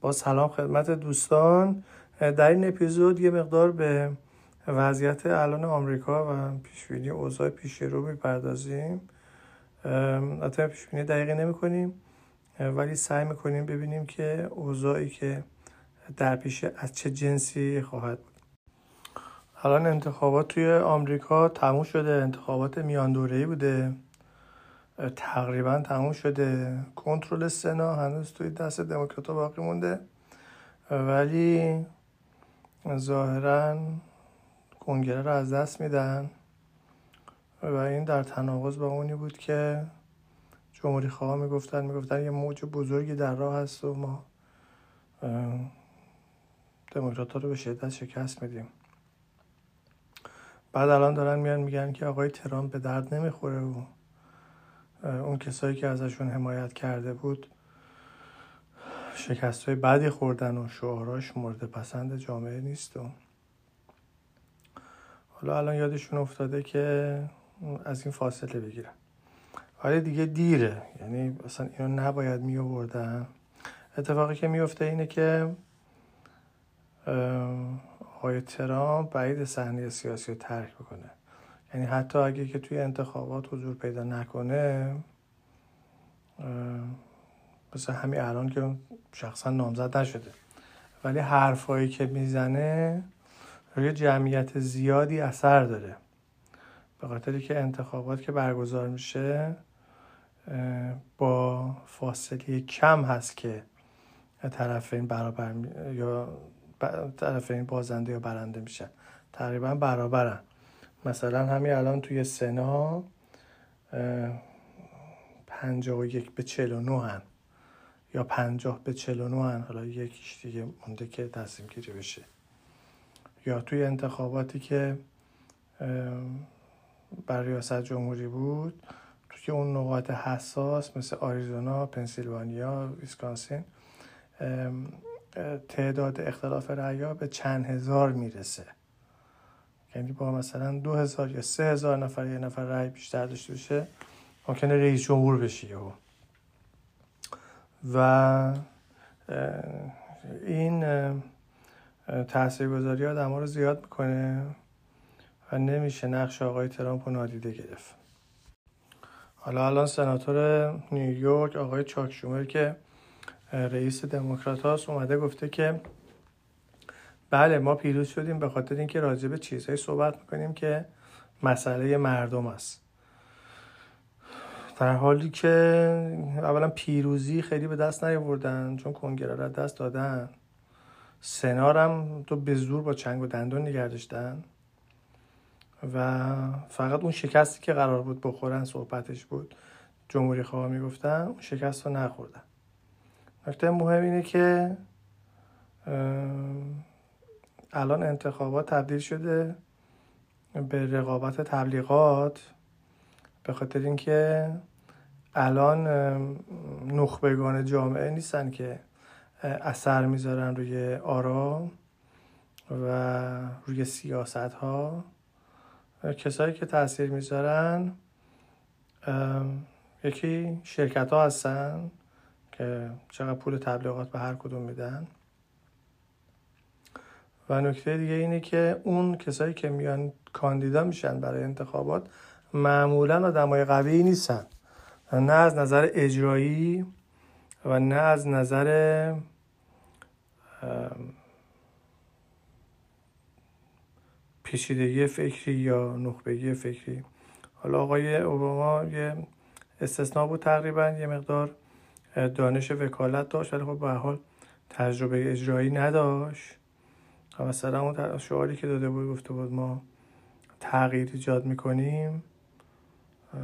با سلام خدمت دوستان. در این اپیزود یه مقدار به وضعیت الان آمریکا و پیشبینی اوضاع پیش رو می‌پردازیم. البته پیشبینی دقیقی نمی کنیم ولی سعی می‌کنیم ببینیم که اوضاعی که در پیش از چه جنسی خواهد بود. الان انتخابات توی آمریکا تموم شده انتخابات میان دوره‌ای بوده. تقریبا تموم شده. کنترل سنا هنوز توی دست دموکرات باقی مونده. ولی ظاهرا کنگره رو از دست میدن. و این در تناقض با اونی بود که جمهوری خواه می‌گفتن می‌گفتن یه موج بزرگی در راه هست و ما دموکرات رو به شدت شکست میدیم. بعد الان دارن میان میگن که آقای ترامپ به درد نمی‌خوره و اون کسایی که ازشون حمایت کرده بود شکست های بدی خوردن و شعاراش مورد پسند جامعه نیست و حالا الان یادشون افتاده که از این فاصله بگیرن. ولی دیگه دیره. یعنی اصلا اینو نباید می آوردن اتفاقی که میفته اینه که آقای ترامپ بعید صحنه سیاسی رو ترک بکنه. یعنی حتی اگه که توی انتخابات حضور پیدا نکنه مثل همین الان که شخصا نامزد نشده. ولی حرفایی که می‌زنه روی جمعیت زیادی اثر داره. به خاطری که انتخابات که برگزار میشه با فاصله کم هست که طرفین برابر یا طرفین بازنده یا برنده میشن. تقریبا برابرن. مثلا همین الان توی سنا پنجاه و یک به چل و نو هن. یا پنجاه به چل و نو هن. حالا یکیش دیگه مونده که تصمیم گیری بشه. یا توی انتخاباتی که بر ریاست جمهوری بود توی اون نقاط حساس مثل آریزونا، پنسیلوانیا، ویسکانسین تعداد اختلاف رأی به چند هزار می‌رسه. یعنی با مثلا دو هزار یا سه هزار نفر یه نفر رأی بیشتر داشته باشه ممکنه رئیس جمهور بشه و این تاثیرگذاری ها رو زیاد می‌کنه و نمیشه نقش آقای ترامپ رو نادیده گرفت. حالا الان سناتور نیویورک آقای چاک شومر که رئیس دموکرات هاست اومده گفته که بله ما پیروز شدیم به خاطر اینکه راجع به چیزهایی صحبت می‌کنیم که مسئله مردم است. در حالی که اولا پیروزی خیلی به دست نیاوردن چون کنگره را دست دادن. سنارم تو به زور با چنگ و دندون نگه و فقط اون شکستی که قرار بود بخورن صحبتش بود. جمهوری خواه می‌گفتن اون شکست رو نخوردن. نکته مهم اینه که الان انتخابات تبدیل شده به رقابت تبلیغات به خاطر اینکه الان نخبگان جامعه نیستن که اثر می‌ذارن روی آرا و روی سیاست ها کسایی که تاثیر می‌ذارن یکی شرکت ها هستن که چقدر پول تبلیغات به هر کدوم میدن. و نکته دیگه اینه که اون کسایی که میان کاندیدا میشن برای انتخابات معمولا آدمای قوی نیستن. نه از نظر اجرایی و نه از نظر پیچیدگی فکری یا نخبگی فکری. حالا آقای اوباما یه استثناء بود تقریبا یه مقدار دانش وکالت داشت ولی خب به حال تجربه اجرایی نداشت. مثلا اون شعاری که داده بود گفته بود ما تغییر ایجاد می‌کنیم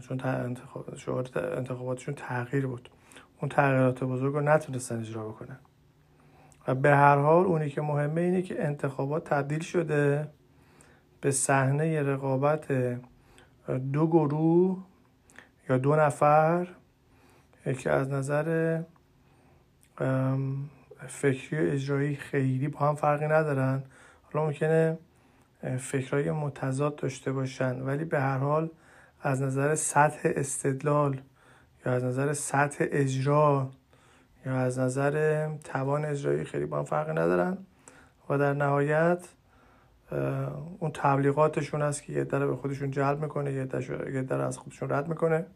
چون انتخاب شعار انتخاباتشون تغییر بود. اون تغییرات بزرگ رو نتونستن اجرا بکنن. و به هر حال اونی که مهمه اینه که انتخابات تبدیل شده به صحنه رقابت دو گروه یا دو نفر که از نظر فکری و اجرایی خیلی با هم فرقی ندارن. حالا ممکنه فکرهای متضاد داشته باشن ولی به هر حال از نظر سطح استدلال یا از نظر سطح اجرا یا از نظر توان اجرایی خیلی با هم فرقی ندارن و در نهایت اون تبلیغاتشون هست که یه در به خودشون جلب می‌کنه یه در از خودشون رد می‌کنه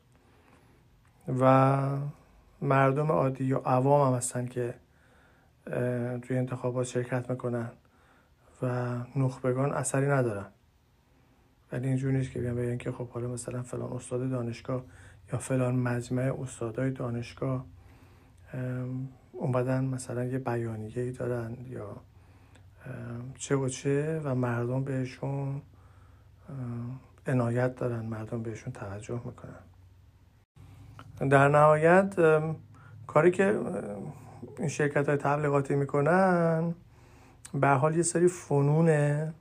و مردم عادی یا عوام هم هستن که توی انتخابات شرکت می‌کنن و نخبگان اثری ندارن. ولی اینجور نیست که بیان بگن که خب حالا مثلا فلان استاد دانشگاه یا فلان مجمع استادای دانشگاه اومدن مثلا یه بیانیه ای دارن یا چه و چه و مردم بهشون عنایت دارن مردم بهشون توجه می‌کنن. در نهایت کاری که شرکت های تبلیغاتی می‌کنن. به حال یه سری فنونه.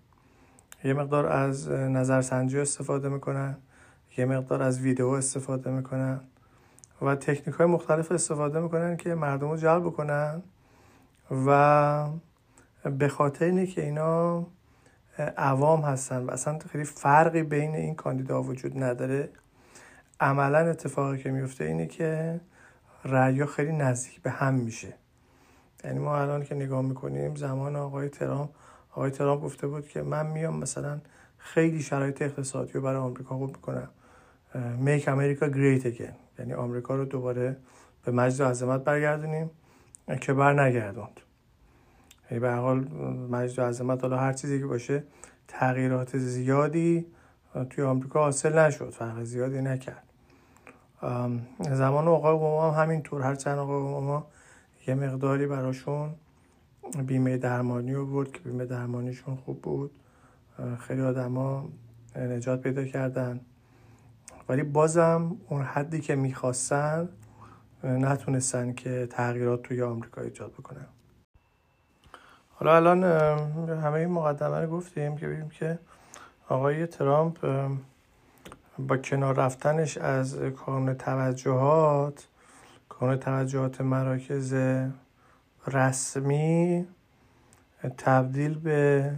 یه مقدار از نظرسنجی استفاده می‌کنن. یه مقدار از ویدیو استفاده می‌کنن. و تکنیک های مختلف استفاده می‌کنن که مردم رو جلب کنن و به خاطر اینه که اینا عوام هستن و اصلا خیلی فرقی بین این کاندیدا وجود نداره. عملا اتفاقی که میفته اینه که رأی خیلی نزدیک به هم میشه. یعنی ما الان که نگاه می‌کنیم زمان آقای ترامپ آقای ترامپ گفته بود که من میام مثلا خیلی شرایط اقتصادی رو برای آمریکا خوب می‌کنم. میک امریکا گریت اگین یعنی آمریکا رو دوباره به مجد عظمت برگردونیم که بر نگردوند یعنی به حال مجد عظمت حالا هر چیزی که باشه تغییرات زیادی توی آمریکا حاصل نشد. فرق زیادی نکرد. زمان آقای اوباما هم همینطور هر چند آقای اوباما یه مقداری براشون بیمه درمانی رو برد که بیمه درمانیشون خوب بود. خیلی آدما نجات پیدا کردن. ولی بازم اون حدی که می‌خواستن نتونستن که تغییرات توی آمریکا ایجاد بکنن. حالا الان همه این مقدمه رو گفتیم که ببینیم که آقای ترامپ با کنار رفتنش از کانون توجهات کانون توجهات مراکز رسمی تبدیل به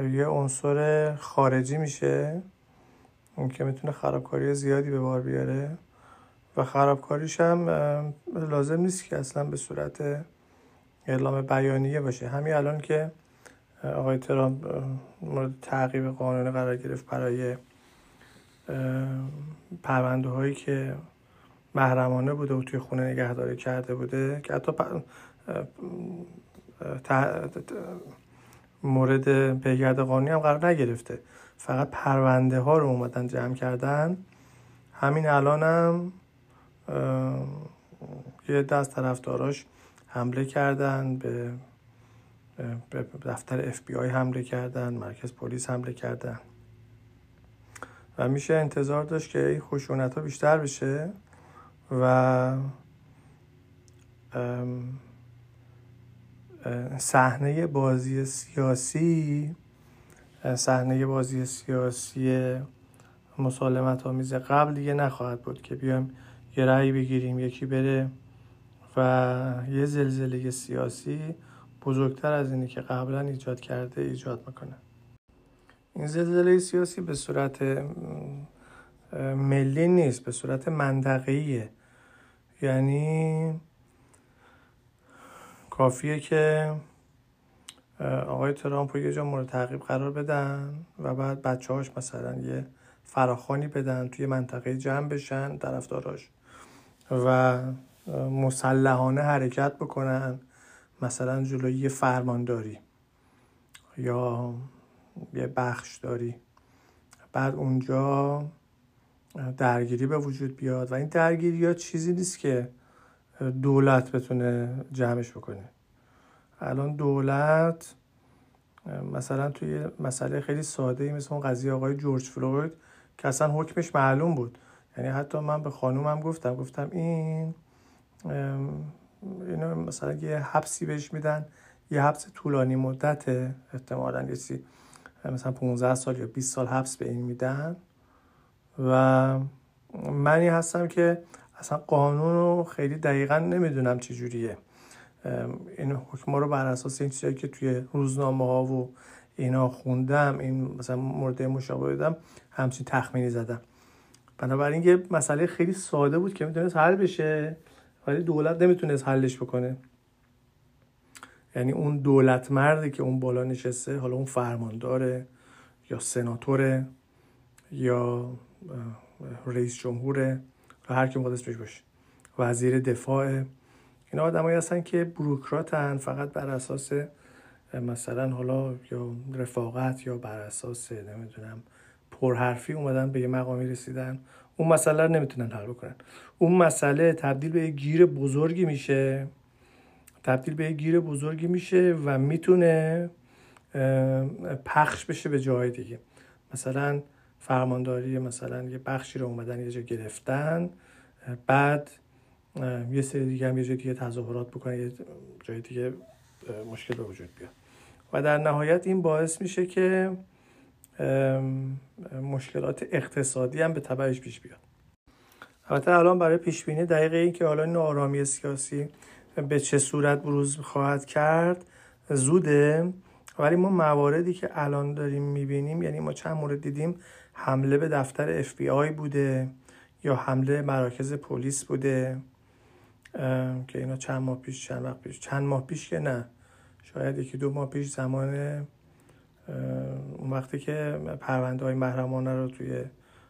یه عنصر خارجی میشه که می‌تونه خرابکاری زیادی به بار بیاره. و خرابکاریش هم لازم نیست که اصلا به صورت اعلام بیانیه باشه. همین الان که آقای ترامپ مورد تعقیب قانونی قرار گرفت برای پرونده هایی که محرمانه بوده و توی خونه نگهداری کرده بوده که حتی مورد پیگرد قانونی هم قرار نگرفته. فقط پرونده ها رو اومدن جمع کردن. همین الان هم یه دست طرفداراش حمله کردن به دفتر اف بی آی حمله کردن مرکز پلیس حمله کردن. و میشه انتظار داشت که این خشونت ها بیشتر بشه و صحنه بازی سیاسی صحنه بازی سیاسی مسالمت آمیز قبل دیگه نخواهد بود که بیایم یه رأی بگیریم یکی بره و یه زلزله سیاسی بزرگتر از اینی که قبلا ایجاد کرده ایجاد می‌کنه. این زلزله سیاسی به صورت ملی نیست به صورت منطقه‌ایه. یعنی کافیه که آقای ترامپ یه جا مورد تعقیب قرار بدن و بعد بچه هاش مثلا یه فراخانی بدن توی منطقه جمع بشن طرفداراش و مسلحانه حرکت بکنن مثلا جلوی یه فرمانداری یا یه بخش داری. بعد اونجا درگیری به وجود بیاد. و این درگیری ها چیزی نیست که دولت بتونه جمعش بکنه. الان دولت مثلا توی مسئله خیلی ساده ای مثل اون قضیه آقای جورج فلوید که اصلا حکمش معلوم بود. یعنی حتی من به خانومم گفتم گفتم این اینو مثلا یه حبسی بهش میدن یه حبس طولانی مدت احتمالا یه مثلا 15 سال یا 20 سال حبس به این میدن. و منی هستم که اصلا قانون رو خیلی دقیقا نمی‌دونم چجوریه این حکم رو بر اساس این چیزایی که توی روزنامه ها و اینا خوندم این مثلا مورد مشابه دیدم همچین تخمینی زدم. بنابراین یه مسئله خیلی ساده بود که می‌تونست حل بشه ولی دولت نمی‌تونست حلش بکنه. یعنی اون دولت مردی که اون بالا نشسته حالا اون فرمانداره یا سناتوره یا رئیس جمهوره هر کی اسمش باشه وزیر دفاع اینا آدمایی هستن که بروکراتن فقط بر اساس مثلا حالا یا رفاقت یا بر اساس نمی‌دونم پرحرفی اومدن به یه مقامی رسیدن. اون مسئله رو نمی‌تونن حل بکنن. اون مسئله تبدیل به یه گیر بزرگی میشه. تبدیل به گیر بزرگی میشه و می‌تونه پخش بشه به جای دیگه. مثلا فرمانداری مثلا یه بخشی رو اومدن یه جا گرفتن بعد یه سری دیگه هم یه جای دیگه تظاهرات بکنن یه جای دیگه مشکل به وجود بیاد. و در نهایت این باعث میشه که مشکلات اقتصادی هم به تبعش پیش بیاد. البته الان برای پیش بینی دقیق این که حالا نارامی سیاسی به چه صورت بروز خواهد کرد؟ زوده. ولی ما مواردی که الان داریم می‌بینیم یعنی ما چند مورد دیدیم حمله به دفتر اف بی آی بوده یا حمله مراکز پلیس بوده. که اینا چند ماه پیش چند وقت پیش چند ماه پیش که نه. شاید یکی دو ماه پیش زمان اون وقتی که پرونده های محرمانه رو توی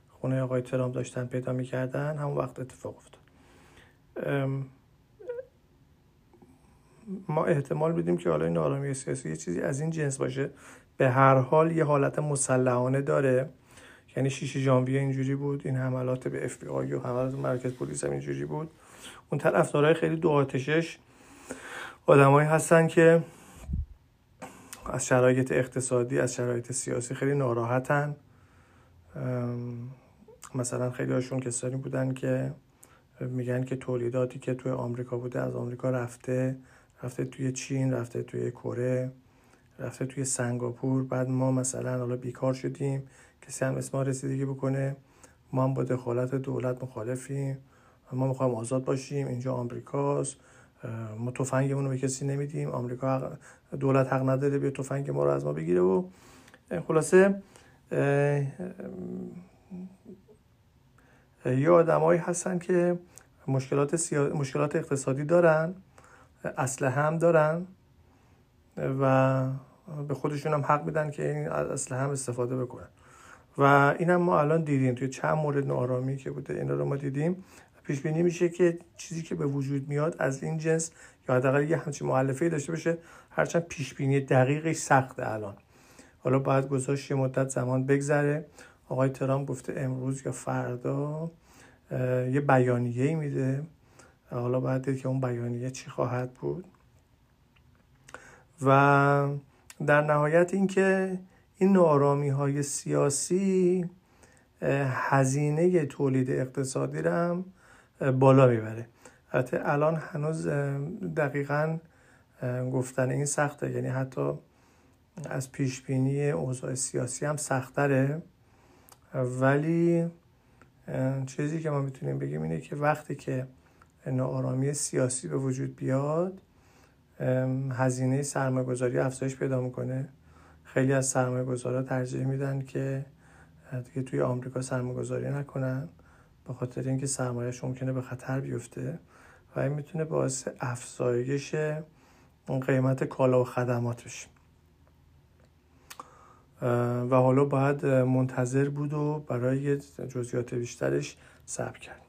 خونه آقای ترام داشتن پیدا می‌کردن همون وقت اتفاق افتاد. ما احتمال بدیم که حالا این آرامی سیاسی یه چیزی از این جنس باشه. به هر حال یه حالت مسلحانه داره. یعنی شیش ژانویه اینجوری بود این حملات به اف بی آی و حملات مرکز پلیس هم اینجوری بود. اون طرفدارای خیلی دو آتشش آدمایی هستن که از شرایط اقتصادی از شرایط سیاسی خیلی ناراحتن. مثلا خیلی هاشون کسانی بودن که میگن که تولیداتی که توی آمریکا بوده از آمریکا رفته. رفته توی چین رفته توی کره رفته توی سنگاپور. بعد ما مثلا حالا بیکار شدیم کسی هم اسم رسیدگی بکنه. ما هم با دخالت دولت مخالفیم. ما می‌خوایم آزاد باشیم. اینجا آمریکاست. ما تفنگمون رو به کسی نمیدیم. آمریکا دولت حق نداره به تفنگ ما رو از ما بگیره و خلاصه یه آدمایی هستن که مشکلات, سیا... مشکلات اقتصادی دارن. اسلحه هم دارن و به خودشون هم حق میدن که این اسلحه هم استفاده بکنن. و این هم ما الان دیدیم توی چند مورد نارامی که بوده اینا رو ما دیدیم. پیش بینی میشه که چیزی که به وجود میاد از این جنس یا حداقل یه همچین مؤلفه داشته باشه هرچند پیش بینی دقیقش سخته الان. حالا باید گذاشت یه مدت زمان بگذره. آقای ترامپ گفته امروز یا فردا یه بیانیه ای میده. حالا باید دید که اون بیانیه چی خواهد بود. و در نهایت اینکه این نارامی های سیاسی هزینه تولید اقتصادی رو هم بالا می‌بره. البته الان هنوز دقیقا گفتن این سخته. یعنی حتی از پیش بینی اوضاع سیاسی هم سختره. ولی چیزی که ما می‌تونیم بگیم اینه که وقتی که ناآرامی سیاسی به وجود بیاد هزینه سرمایه گذاری افزایش پیدا می‌کنه. خیلی از سرمایه گذارا ترجیح میدن که دیگه توی آمریکا سرمایه گذاری نکنن به خاطر اینکه سرمایهش ممکنه به خطر بیفته و این می‌تونه باعث افزایش قیمت کالا و خدمات بشه. و حالا باید منتظر بود و برای جزئیات بیشترش صبر کرد.